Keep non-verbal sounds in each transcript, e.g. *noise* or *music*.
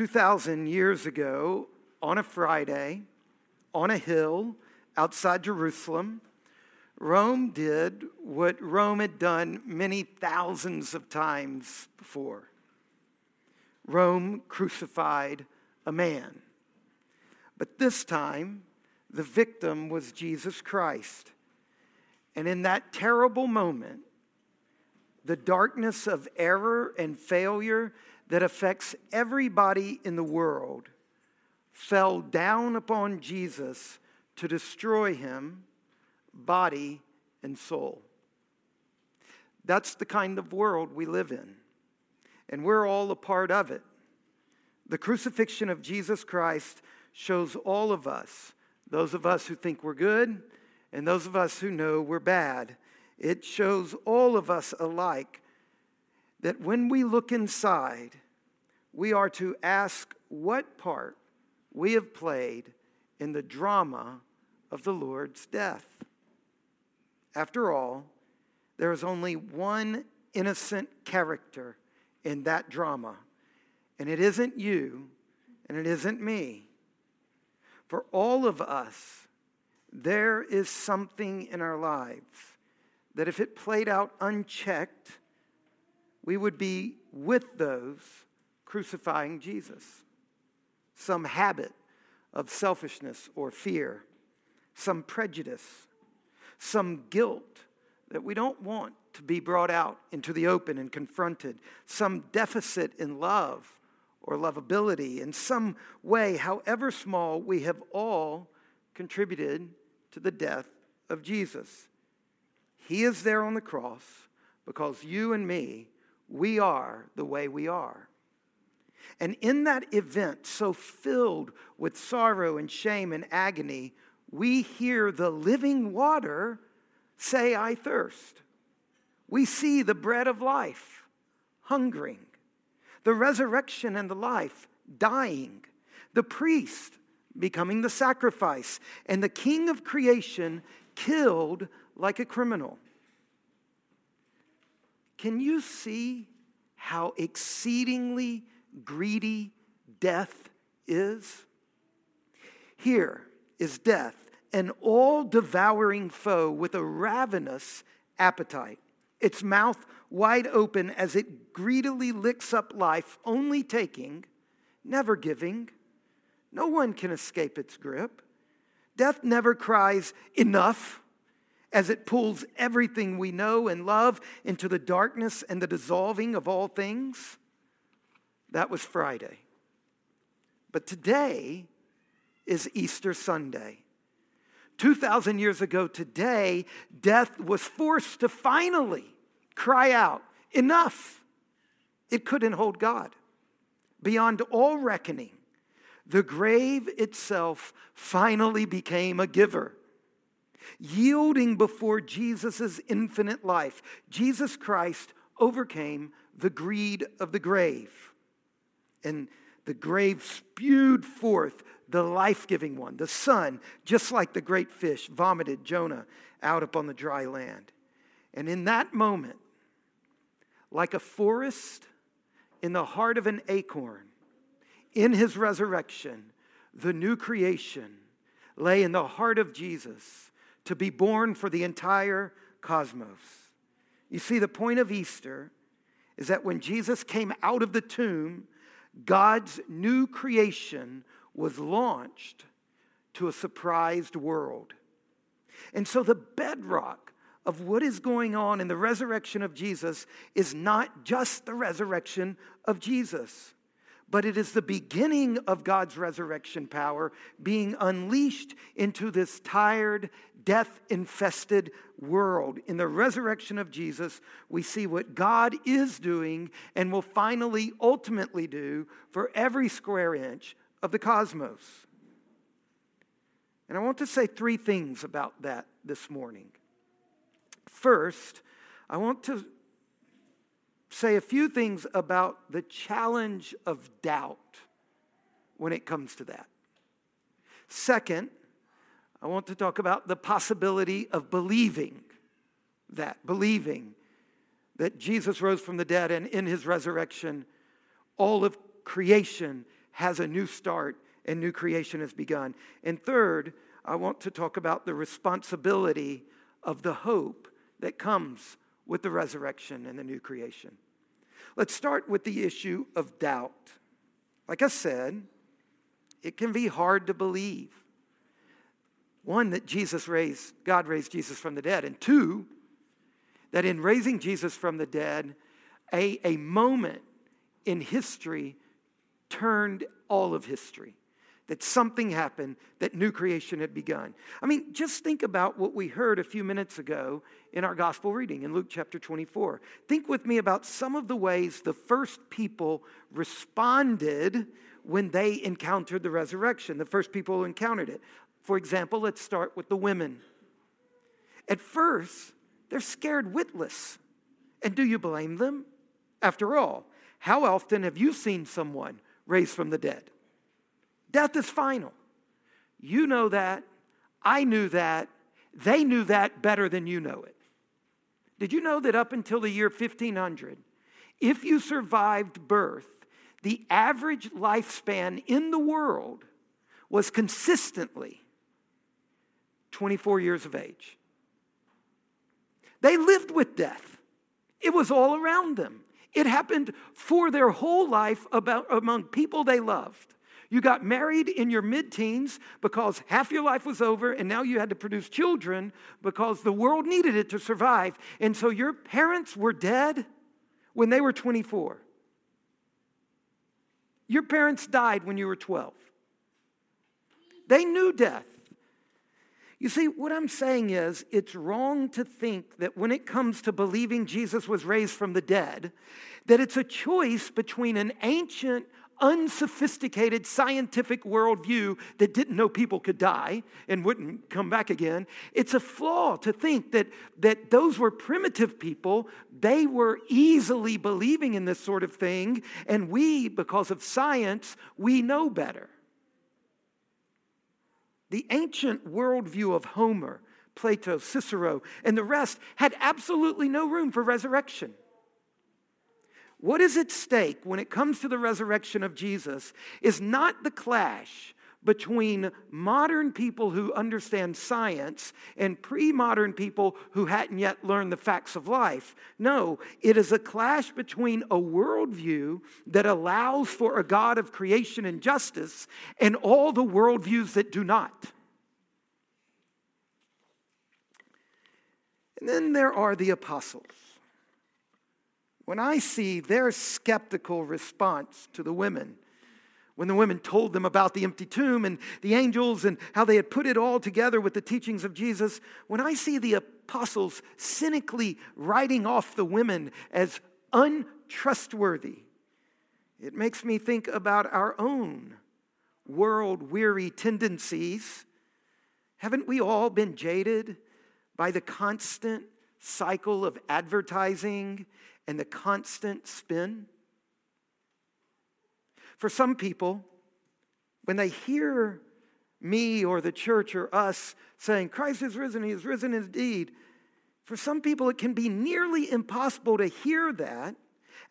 2,000 years ago, on a Friday, on a hill outside Jerusalem, Rome did what Rome had done many thousands of times before. Rome crucified a man. But this time, the victim was Jesus Christ. And in that terrible moment, the darkness of error and failure that affects everybody in the world fell down upon Jesus to destroy him, body and soul. That's the kind of world we live in, and we're all a part of it. The crucifixion of Jesus Christ shows all of us, those of us who think we're good and those of us who know we're bad, it shows all of us alike that when we look inside, we are to ask what part we have played in the drama of the Lord's death. After all, there is only one innocent character in that drama, and it isn't you and it isn't me. For all of us, there is something in our lives that if it played out unchecked, we would be with those crucifying Jesus. Some habit of selfishness or fear, some prejudice, some guilt that we don't want to be brought out into the open and confronted, some deficit in love or lovability. In some way, however small, we have all contributed to the death of Jesus. He is there on the cross because you and me, we are the way we are. And in that event, so filled with sorrow and shame and agony, we hear the living water say, I thirst. We see the bread of life hungering, the resurrection and the life dying, the priest becoming the sacrifice, and the king of creation killed like a criminal. Can you see how exceedingly greedy death is? Here is death, an all devouring foe with a ravenous appetite, its mouth wide open as it greedily licks up life, only taking, never giving no one can escape its grip. Death never cries, enough, as it pulls everything we know and love into the darkness and the dissolving of all things. That was Friday. But today is Easter Sunday. 2,000 years ago today, death was forced to finally cry out, enough. It couldn't hold God. Beyond all reckoning, the grave itself finally became a giver. Yielding before Jesus' infinite life, Jesus Christ overcame the greed of the grave. And the grave spewed forth the life giving one, the Son, just like the great fish vomited Jonah out upon the dry land. And in that moment, like a forest in the heart of an acorn, in his resurrection, the new creation lay in the heart of Jesus to be born for the entire cosmos. You see, the point of Easter is that when Jesus came out of the tomb, God's new creation was launched to a surprised world. And so, the bedrock of what is going on in the resurrection of Jesus is not just the resurrection of Jesus but it is the beginning of God's resurrection power being unleashed into this tired, death infested world. In the resurrection of Jesus, we see what God is doing and will finally, ultimately do for every square inch of the cosmos. And I want to say three things about that this morning. First, I want to say a few things about the challenge of doubt when it comes to that. Second, I want to talk about the possibility of believing that, believing that Jesus rose from the dead and in his resurrection, all of creation has a new start and new creation has begun. And third, I want to talk about the responsibility of the hope that comes with the resurrection and the new creation. Let's start with the issue of doubt. Like I said, it can be hard to believe. One, that Jesus raised, God raised Jesus from the dead. And two, that in raising Jesus from the dead, a, a moment in history turned all of history. That something happened, that new creation had begun. I mean, just think about what we heard a few minutes ago in our gospel reading in Luke chapter 24. Think with me about some of the ways the first people responded when they encountered the resurrection, the first people who encountered it. For example, let's start with the women. At first, they're scared witless. And do you blame them? After all, how often have you seen someone raised from the dead? Death is final. You know that. I knew that. They knew that better than you know it. Did you know that up until the year 1500, if you survived birth, the average lifespan in the world was consistently 24 years of age. They lived with death, it was all around them. It happened for their whole life about, among people they loved. You got married in your mid teens because half your life was over, and now you had to produce children because the world needed it to survive. And so your parents were dead when they were 24. Your parents died when you were 12. They knew death. You see, what I'm saying is, it's wrong to think that when it comes to believing Jesus was raised from the dead, that it's a choice between an ancient, unsophisticated scientific worldview that didn't know people could die and wouldn't come back again. It's a flaw to think that, that those were primitive people. They were easily believing in this sort of thing, and we, because of science, we know better. The ancient worldview of Homer, Plato, Cicero, and the rest had absolutely no room for resurrection. What is at stake when it comes to the resurrection of Jesus is not the clash between modern people who understand science and pre modern people who hadn't yet learned the facts of life. No, it is a clash between a worldview that allows for a God of creation and justice and all the worldviews that do not. And then there are the apostles. When I see their skeptical response to the women, when the women told them about the empty tomb and the angels and how they had put it all together with the teachings of Jesus, when I see the apostles cynically writing off the women as untrustworthy, it makes me think about our own world weary tendencies. Haven't we all been jaded by the constant cycle of advertising and the constant spin? For some people, when they hear me or the church or us saying, Christ is risen, he is risen indeed, for some people it can be nearly impossible to hear that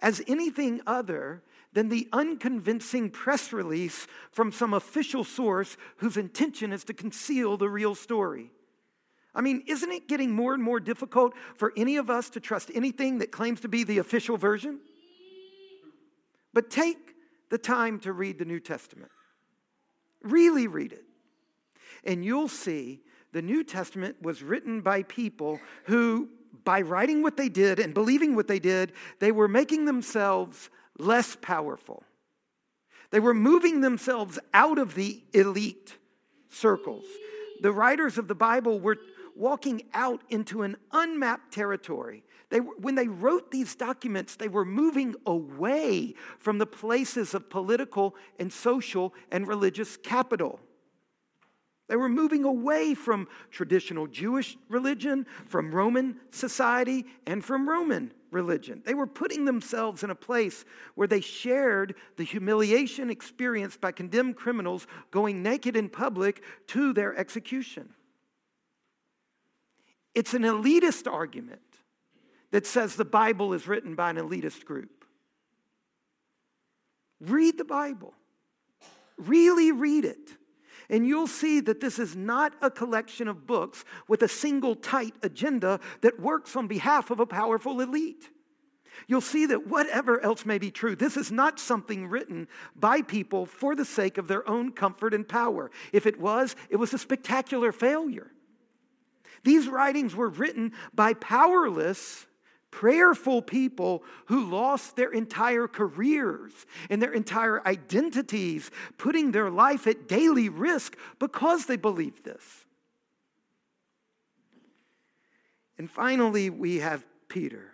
as anything other than the unconvincing press release from some official source whose intention is to conceal the real story. I mean, isn't it getting more and more difficult for any of us to trust anything that claims to be the official version? But take the time to read the New Testament. Really read it. And you'll see the New Testament was written by people who, by writing what they did and believing what they did, they were making themselves less powerful. They were moving themselves out of the elite circles. The writers of the Bible were walking out into an unmapped territory they, when they wrote these documents, they were moving away from the places of political and social and religious capital. They were moving away from traditional Jewish religion, from Roman society, and from Roman religion. They were putting themselves in a place where they shared the humiliation experienced by condemned criminals going naked in public to their execution. It's an elitist argument that says the Bible is written by an elitist group. Read the Bible. really read it. And you'll see that this is not a collection of books with a single tight agenda that works on behalf of a powerful elite. You'll see that whatever else may be true, this is not something written by people for the sake of their own comfort and power. If it was, it was a spectacular failure. These writings were written by powerless, prayerful people who lost their entire careers and their entire identities, putting their life at daily risk because they believed this. And finally, we have Peter.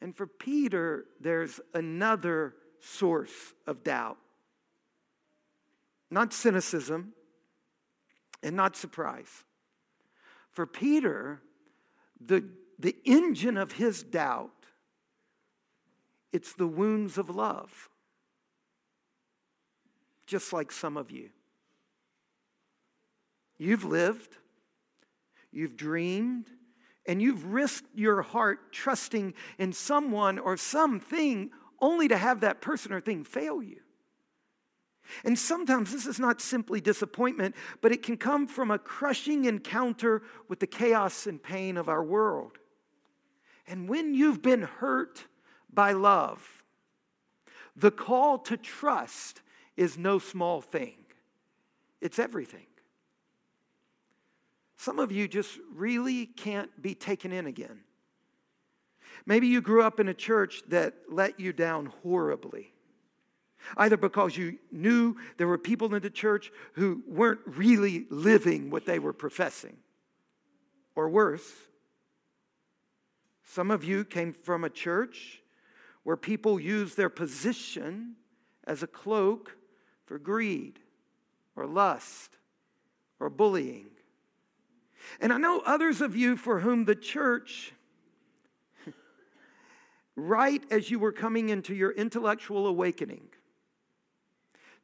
And for Peter, there's another source of doubt. Not cynicism and not surprise. For Peter, the, the engine of his doubt, it's the wounds of love. Just like some of you. You've lived, you've dreamed, and you've risked your heart trusting in someone or something only to have that person or thing fail you. And sometimes this is not simply disappointment, but it can come from a crushing encounter with the chaos and pain of our world. And when you've been hurt by love, the call to trust is no small thing, it's everything. Some of you just really can't be taken in again. Maybe you grew up in a church that let you down horribly either because you knew there were people in the church who weren't really living what they were professing, or worse, some of you came from a church where people used their position as a cloak for greed or lust or bullying. And I know others of you for whom the church, *laughs* right as you were coming into your intellectual awakening,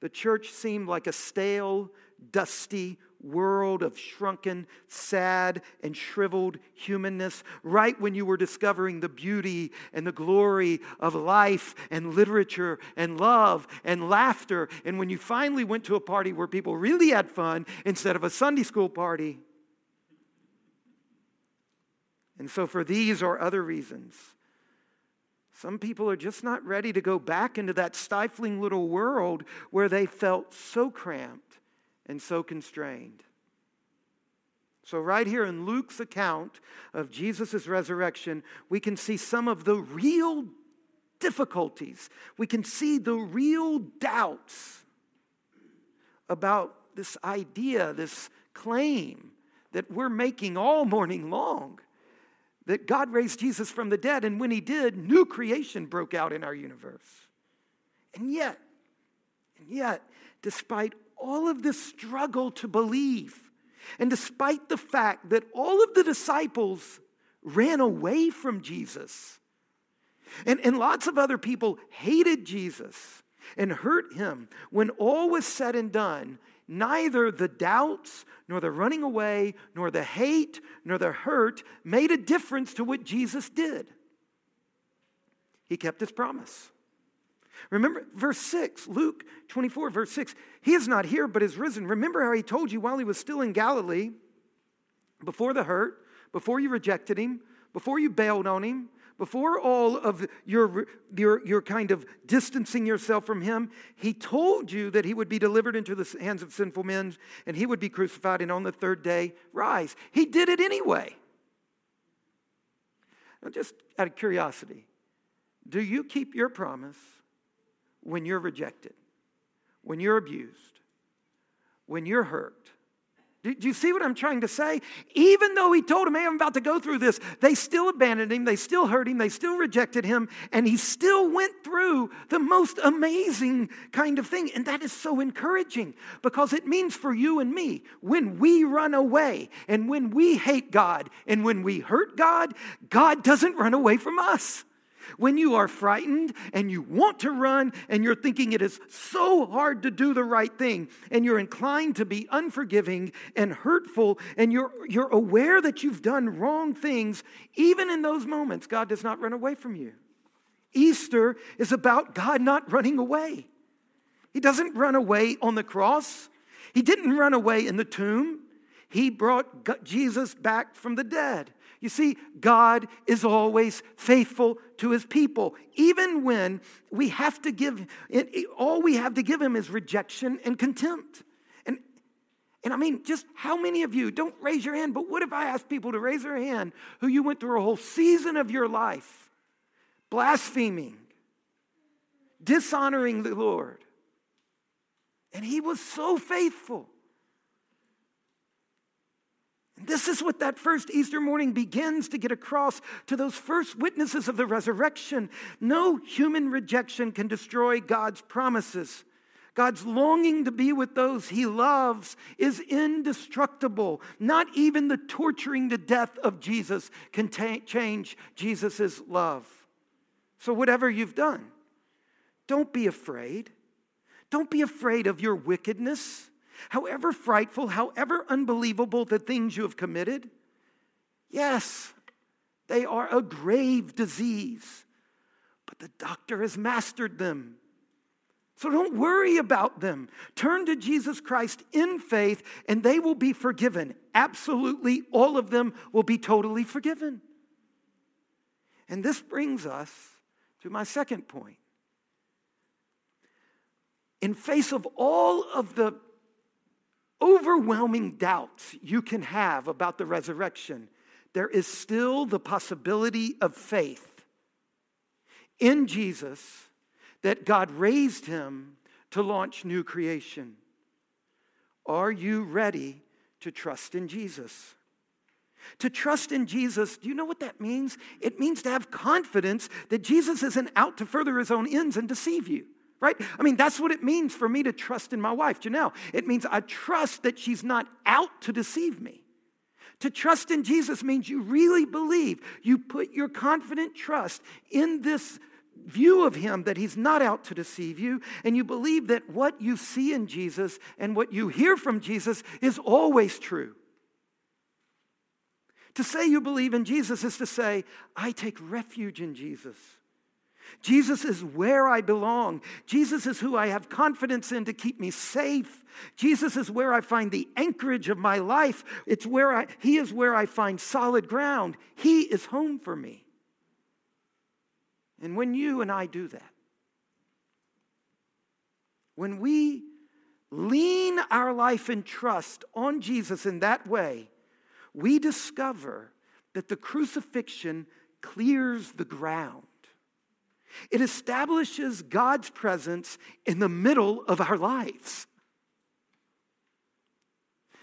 the church seemed like a stale, dusty world of shrunken, sad, and shriveled humanness right when you were discovering the beauty and the glory of life and literature and love and laughter. And when you finally went to a party where people really had fun instead of a Sunday school party. And so, for these or other reasons, some people are just not ready to go back into that stifling little world where they felt so cramped and so constrained. So, right here in Luke's account of Jesus' resurrection, we can see some of the real difficulties. We can see the real doubts about this idea, this claim that we're making all morning long that God raised Jesus from the dead, and when He did, new creation broke out in our universe. And yet, and yet, despite all of this struggle to believe, and despite the fact that all of the disciples ran away from Jesus, and, and lots of other people hated Jesus and hurt him, when all was said and done, neither the doubts, nor the running away, nor the hate, nor the hurt made a difference to what Jesus did. He kept his promise. Remember verse 6, Luke 24, verse 6. He is not here, but is risen. Remember how he told you while he was still in Galilee, before the hurt, before you rejected him, before you bailed on him, before all of your, your, your kind of distancing yourself from him, he told you that he would be delivered into the hands of sinful men and he would be crucified and on the third day rise. He did it anyway. Now, just out of curiosity, do you keep your promise when you're rejected, when you're abused, when you're hurt? Do, you see what I'm trying to say? Even though he told him, hey, I'm about to go through this, they still abandoned him, they still hurt him, they still rejected him, and he still went through the most amazing kind of thing. And that is so encouraging because it means for you and me, when we run away and when we hate God and when we hurt God, God doesn't run away from us. When you are frightened and you want to run and you're thinking it is so hard to do the right thing and you're inclined to be unforgiving and hurtful and you're, you're aware that you've done wrong things, even in those moments, God does not run away from you. Easter is about God not running away. He doesn't run away on the cross. He didn't run away in the tomb. He brought Jesus back from the dead. You see, God is always faithful to his people, even when we have to give, all we have to give him is rejection and contempt. And, and I mean, just how many of you, don't raise your hand, but what if I asked people to raise their hand who you went through a whole season of your life blaspheming, dishonoring the Lord? And he was so faithful. This is what that first Easter morning begins to get across to those first witnesses of the resurrection. No human rejection can destroy God's promises. God's longing to be with those he loves is indestructible. Not even the torturing to death of Jesus can ta- change Jesus' love. So, whatever you've done, don't be afraid. Don't be afraid of your wickedness, however frightful, however unbelievable the things you have committed. Yes, they are a grave disease, but the doctor has mastered them. So don't worry about them. Turn to Jesus Christ in faith, and they will be forgiven. Absolutely, all of them will be totally forgiven. And this brings us to my second point in face of all of the overwhelming doubts you can have about the resurrection, there is still the possibility of faith in Jesus that God raised him to launch new creation. Are you ready to trust in Jesus? To trust in Jesus, do you know what that means? It means to have confidence that Jesus isn't out to further his own ends and deceive you right? I mean, that's what it means for me to trust in my wife, Janelle. It means I trust that she's not out to deceive me. To trust in Jesus means you really believe, you put your confident trust in this view of him that he's not out to deceive you, and you believe that what you see in Jesus and what you hear from Jesus is always true. To say you believe in Jesus is to say, I take refuge in Jesus. Jesus is where I belong. Jesus is who I have confidence in to keep me safe. Jesus is where I find the anchorage of my life. It's where I, he is where I find solid ground. He is home for me. And when you and I do that, when we lean our life and trust on Jesus in that way, we discover that the crucifixion clears the ground. It establishes God's presence in the middle of our lives.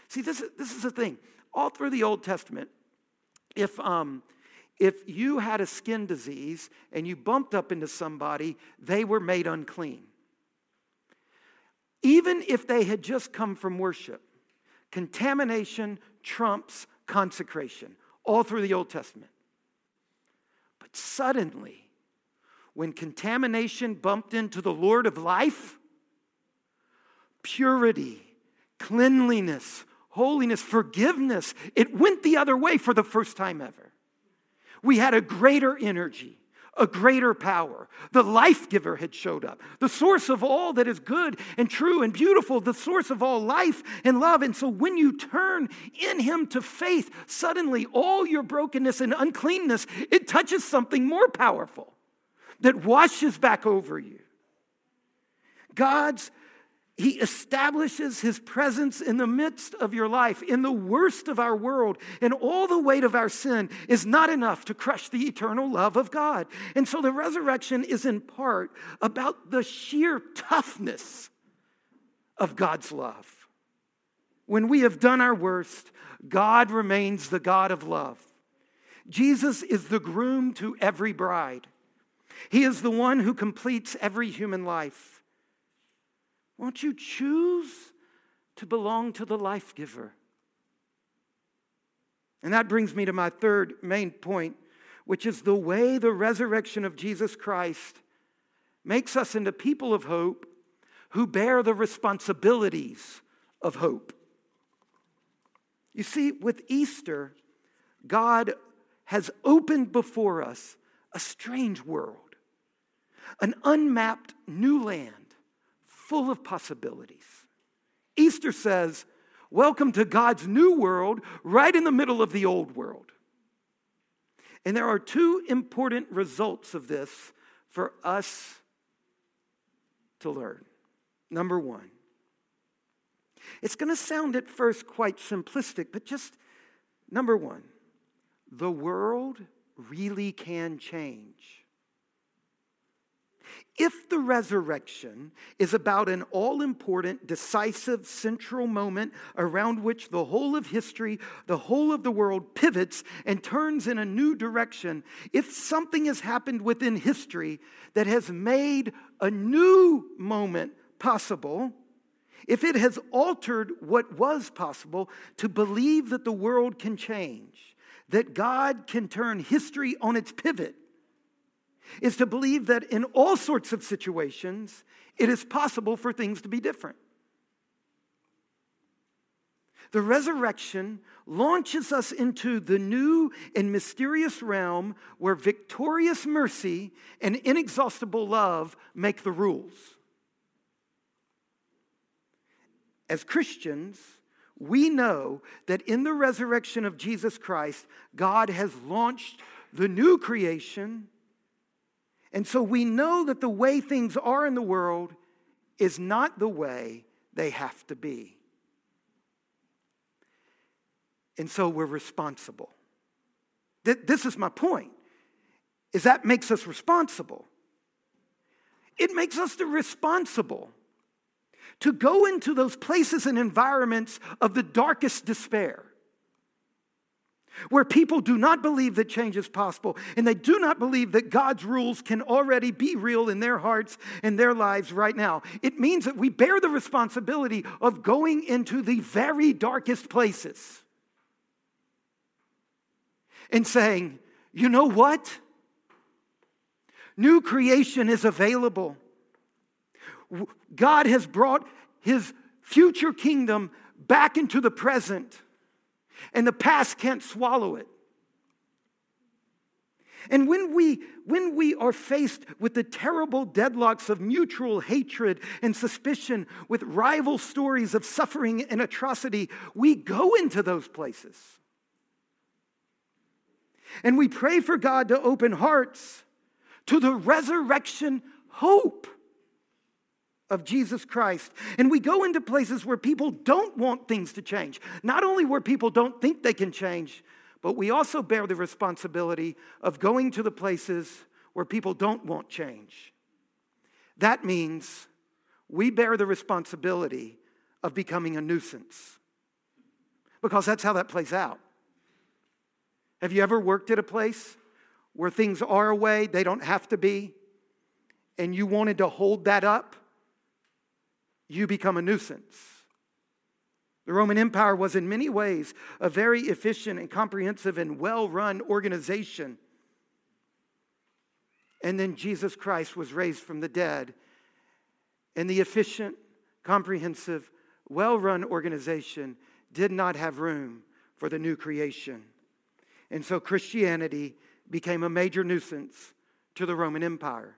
See, this is, this is the thing. All through the Old Testament, if, um, if you had a skin disease and you bumped up into somebody, they were made unclean. Even if they had just come from worship, contamination trumps consecration, all through the Old Testament. But suddenly, when contamination bumped into the Lord of life, purity, cleanliness, holiness, forgiveness, it went the other way for the first time ever. We had a greater energy, a greater power. The life giver had showed up, the source of all that is good and true and beautiful, the source of all life and love. And so when you turn in Him to faith, suddenly all your brokenness and uncleanness, it touches something more powerful that washes back over you. God's he establishes his presence in the midst of your life, in the worst of our world, and all the weight of our sin is not enough to crush the eternal love of God. And so the resurrection is in part about the sheer toughness of God's love. When we have done our worst, God remains the God of love. Jesus is the groom to every bride. He is the one who completes every human life. Won't you choose to belong to the life giver? And that brings me to my third main point, which is the way the resurrection of Jesus Christ makes us into people of hope who bear the responsibilities of hope. You see, with Easter, God has opened before us a strange world an unmapped new land full of possibilities. Easter says, Welcome to God's new world, right in the middle of the old world. And there are two important results of this for us to learn. Number one, it's going to sound at first quite simplistic, but just number one, the world really can change. If the resurrection is about an all important, decisive, central moment around which the whole of history, the whole of the world pivots and turns in a new direction, if something has happened within history that has made a new moment possible, if it has altered what was possible to believe that the world can change, that God can turn history on its pivot, is to believe that in all sorts of situations, it is possible for things to be different. The resurrection launches us into the new and mysterious realm where victorious mercy and inexhaustible love make the rules. As Christians, we know that in the resurrection of Jesus Christ, God has launched the new creation and so we know that the way things are in the world is not the way they have to be. And so we're responsible. This is my point. Is that makes us responsible. It makes us the responsible to go into those places and environments of the darkest despair where people do not believe that change is possible and they do not believe that God's rules can already be real in their hearts and their lives right now. It means that we bear the responsibility of going into the very darkest places and saying, you know what? New creation is available. God has brought his future kingdom back into the present and the past can't swallow it. And when we, when we are faced with the terrible deadlocks of mutual hatred and suspicion, with rival stories of suffering and atrocity, we go into those places. And we pray for God to open hearts to the resurrection hope of Jesus Christ. And we go into places where people don't want things to change. Not only where people don't think they can change, but we also bear the responsibility of going to the places where people don't want change. That means we bear the responsibility of becoming a nuisance. Because that's how that plays out. Have you ever worked at a place where things are a way they don't have to be, and you wanted to hold that up? You become a nuisance. The Roman Empire was, in many ways, a very efficient and comprehensive and well run organization. And then Jesus Christ was raised from the dead. And the efficient, comprehensive, well run organization did not have room for the new creation. And so Christianity became a major nuisance to the Roman Empire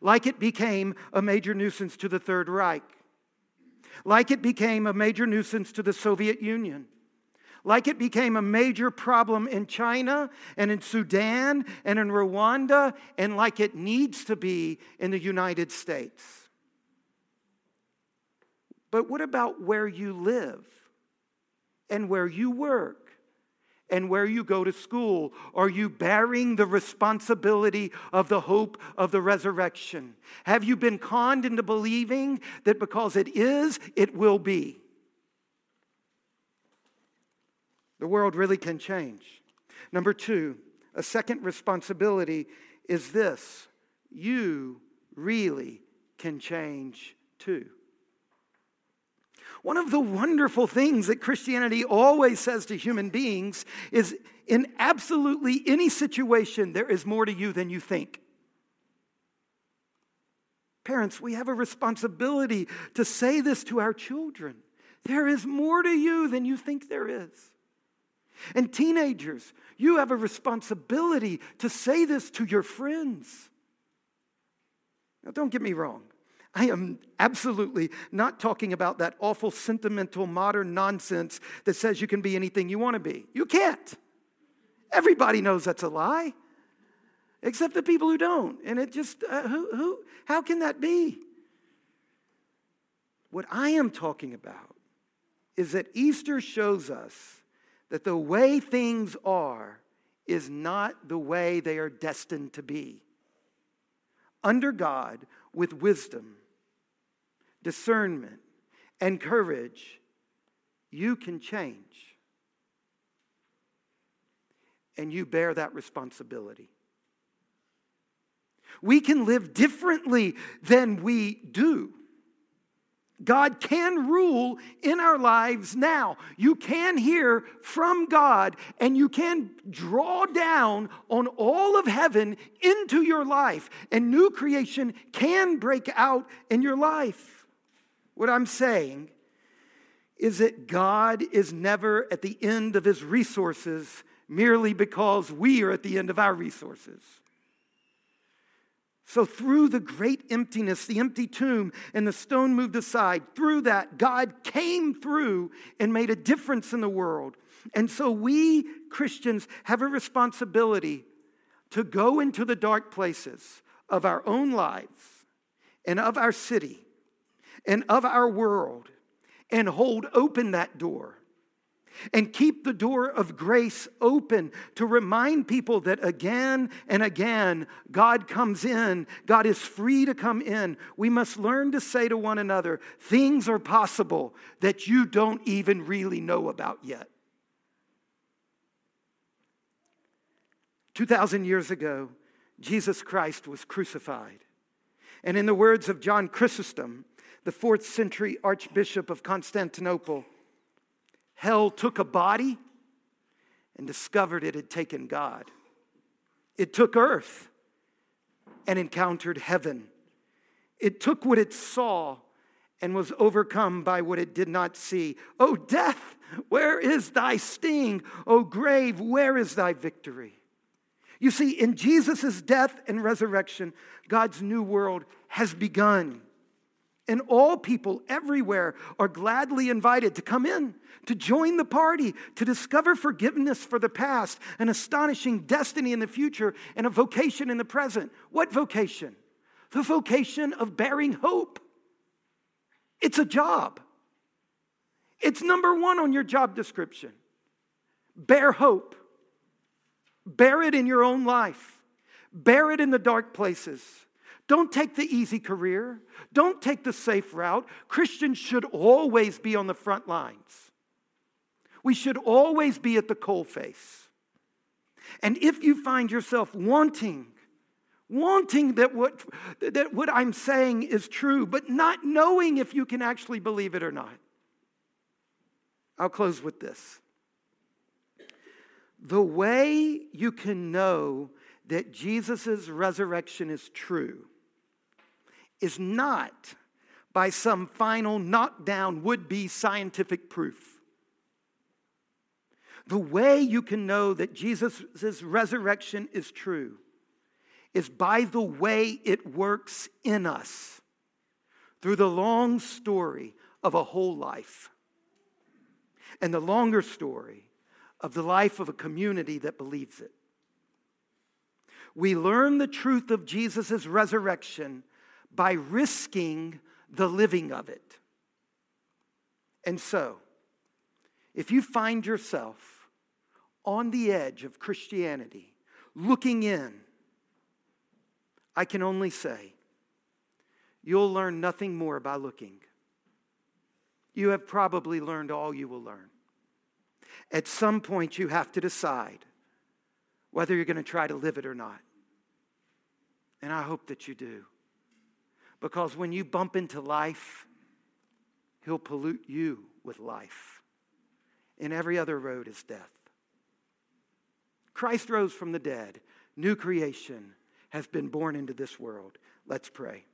like it became a major nuisance to the Third Reich, like it became a major nuisance to the Soviet Union, like it became a major problem in China and in Sudan and in Rwanda, and like it needs to be in the United States. But what about where you live and where you work? And where you go to school? Are you bearing the responsibility of the hope of the resurrection? Have you been conned into believing that because it is, it will be? The world really can change. Number two, a second responsibility is this you really can change too. One of the wonderful things that Christianity always says to human beings is in absolutely any situation, there is more to you than you think. Parents, we have a responsibility to say this to our children. There is more to you than you think there is. And teenagers, you have a responsibility to say this to your friends. Now, don't get me wrong. I am absolutely not talking about that awful sentimental modern nonsense that says you can be anything you want to be. You can't. Everybody knows that's a lie, except the people who don't. And it just, uh, who, who, how can that be? What I am talking about is that Easter shows us that the way things are is not the way they are destined to be. Under God, with wisdom, discernment, and courage, you can change. And you bear that responsibility. We can live differently than we do. God can rule in our lives now. You can hear from God and you can draw down on all of heaven into your life, and new creation can break out in your life. What I'm saying is that God is never at the end of his resources merely because we are at the end of our resources. So, through the great emptiness, the empty tomb, and the stone moved aside, through that, God came through and made a difference in the world. And so, we Christians have a responsibility to go into the dark places of our own lives and of our city and of our world and hold open that door and keep the door of grace open to remind people that again and again God comes in. God is free to come in. We must learn to say to one another, things are possible that you don't even really know about yet. 2,000 years ago, Jesus Christ was crucified. And in the words of John Chrysostom, the fourth century Archbishop of Constantinople, Hell took a body and discovered it had taken God. It took earth and encountered heaven. It took what it saw and was overcome by what it did not see. O death, where is thy sting? O grave, where is thy victory? You see, in Jesus' death and resurrection, God's new world has begun. And all people everywhere are gladly invited to come in, to join the party, to discover forgiveness for the past, an astonishing destiny in the future, and a vocation in the present. What vocation? The vocation of bearing hope. It's a job, it's number one on your job description. Bear hope, bear it in your own life, bear it in the dark places. Don't take the easy career. Don't take the safe route. Christians should always be on the front lines. We should always be at the coal face. And if you find yourself wanting, wanting that what, that what I'm saying is true, but not knowing if you can actually believe it or not, I'll close with this. The way you can know that Jesus' resurrection is true is not by some final knockdown would be scientific proof. The way you can know that Jesus' resurrection is true is by the way it works in us through the long story of a whole life and the longer story of the life of a community that believes it. We learn the truth of Jesus' resurrection by risking the living of it. And so, if you find yourself on the edge of Christianity, looking in, I can only say, you'll learn nothing more by looking. You have probably learned all you will learn. At some point, you have to decide whether you're going to try to live it or not. And I hope that you do. Because when you bump into life, He'll pollute you with life. And every other road is death. Christ rose from the dead. New creation has been born into this world. Let's pray.